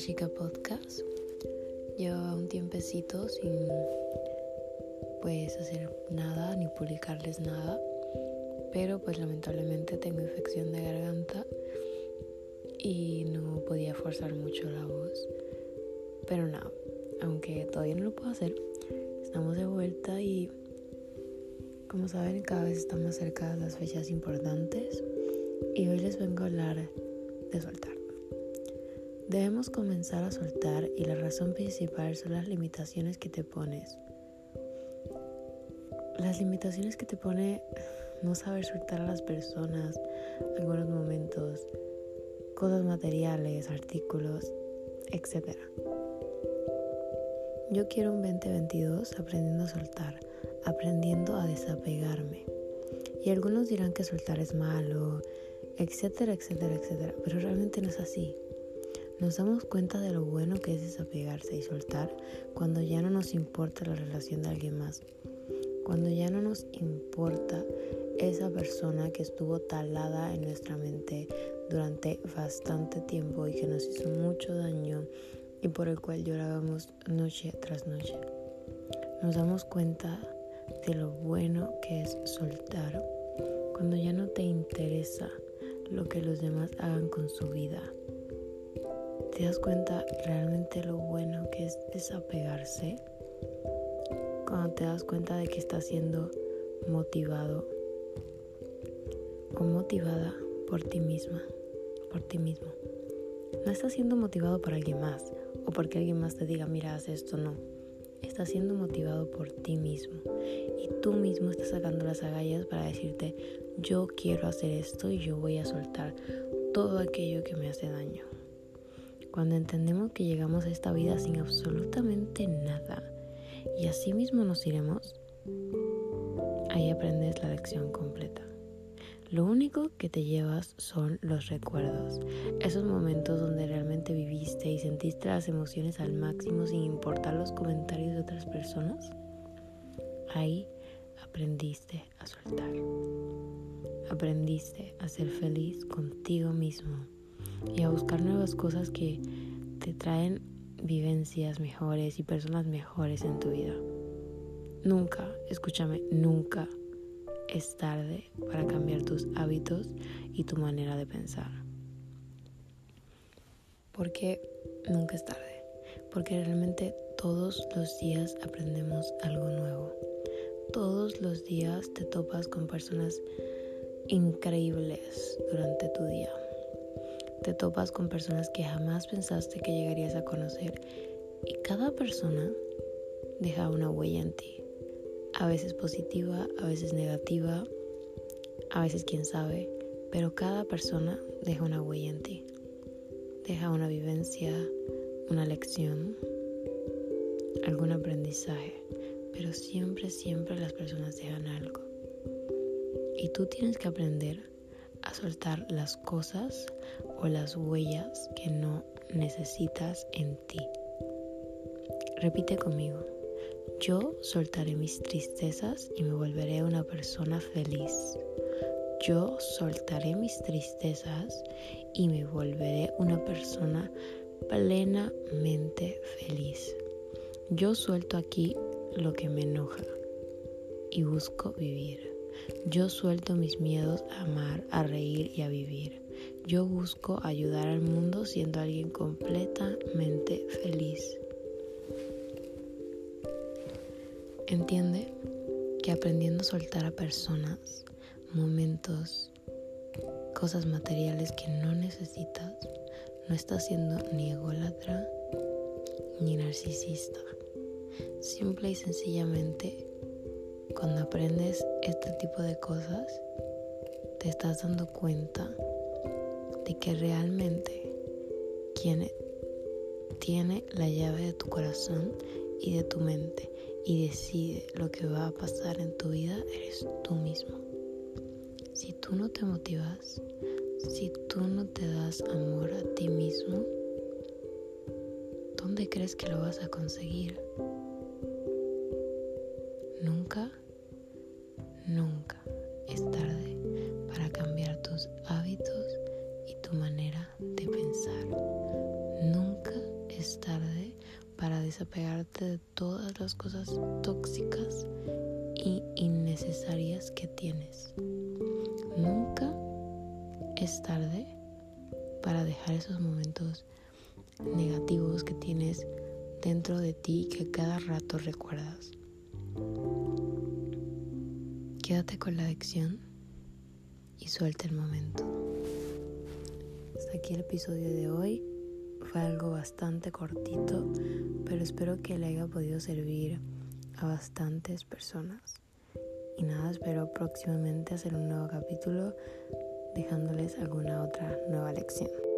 Chica Podcast. Llevaba un tiempecito sin pues hacer nada ni publicarles nada, pero pues lamentablemente tengo infección de garganta y no podía forzar mucho la voz. Pero nada, aunque todavía no lo puedo hacer, estamos de vuelta y como saben cada vez están más cerca las fechas importantes y hoy les vengo a hablar de soltar. Debemos comenzar a soltar y la razón principal son las limitaciones que te pones. Las limitaciones que te pone no saber soltar a las personas, algunos momentos, cosas materiales, artículos, etc. Yo quiero un 2022 aprendiendo a soltar, aprendiendo a desapegarme. Y algunos dirán que soltar es malo, etcétera, etcétera, etcétera, pero realmente no es así. Nos damos cuenta de lo bueno que es desapegarse y soltar cuando ya no nos importa la relación de alguien más. Cuando ya no nos importa esa persona que estuvo talada en nuestra mente durante bastante tiempo y que nos hizo mucho daño y por el cual llorábamos noche tras noche. Nos damos cuenta de lo bueno que es soltar cuando ya no te interesa lo que los demás hagan con su vida ¿Te das cuenta realmente lo bueno que es desapegarse? Cuando te das cuenta de que estás siendo motivado o motivada por ti misma, por ti mismo. No estás siendo motivado por alguien más o porque alguien más te diga, mira, haz esto, no. Estás siendo motivado por ti mismo y tú mismo estás sacando las agallas para decirte, yo quiero hacer esto y yo voy a soltar todo aquello que me hace daño. Cuando entendemos que llegamos a esta vida sin absolutamente nada y así mismo nos iremos, ahí aprendes la lección completa. Lo único que te llevas son los recuerdos, esos momentos donde realmente viviste y sentiste las emociones al máximo sin importar los comentarios de otras personas. Ahí aprendiste a soltar. Aprendiste a ser feliz contigo mismo y a buscar nuevas cosas que te traen vivencias mejores y personas mejores en tu vida. Nunca, escúchame, nunca es tarde para cambiar tus hábitos y tu manera de pensar. Porque nunca es tarde. Porque realmente todos los días aprendemos algo nuevo. Todos los días te topas con personas increíbles durante tu día te topas con personas que jamás pensaste que llegarías a conocer y cada persona deja una huella en ti. A veces positiva, a veces negativa, a veces quién sabe, pero cada persona deja una huella en ti. Deja una vivencia, una lección, algún aprendizaje, pero siempre, siempre las personas dejan algo. Y tú tienes que aprender soltar las cosas o las huellas que no necesitas en ti. Repite conmigo. Yo soltaré mis tristezas y me volveré una persona feliz. Yo soltaré mis tristezas y me volveré una persona plenamente feliz. Yo suelto aquí lo que me enoja y busco vivir. Yo suelto mis miedos a amar, a reír y a vivir. Yo busco ayudar al mundo siendo alguien completamente feliz. Entiende que aprendiendo a soltar a personas, momentos, cosas materiales que no necesitas, no estás siendo ni ególatra ni narcisista. Simple y sencillamente cuando aprendes este tipo de cosas, te estás dando cuenta de que realmente quien tiene la llave de tu corazón y de tu mente y decide lo que va a pasar en tu vida eres tú mismo. Si tú no te motivas, si tú no te das amor a ti mismo, ¿dónde crees que lo vas a conseguir? Nunca de todas las cosas tóxicas y innecesarias que tienes. Nunca es tarde para dejar esos momentos negativos que tienes dentro de ti que cada rato recuerdas. Quédate con la lección y suelta el momento. Hasta aquí el episodio de hoy. Fue algo bastante cortito, pero espero que le haya podido servir a bastantes personas. Y nada, espero próximamente hacer un nuevo capítulo dejándoles alguna otra nueva lección.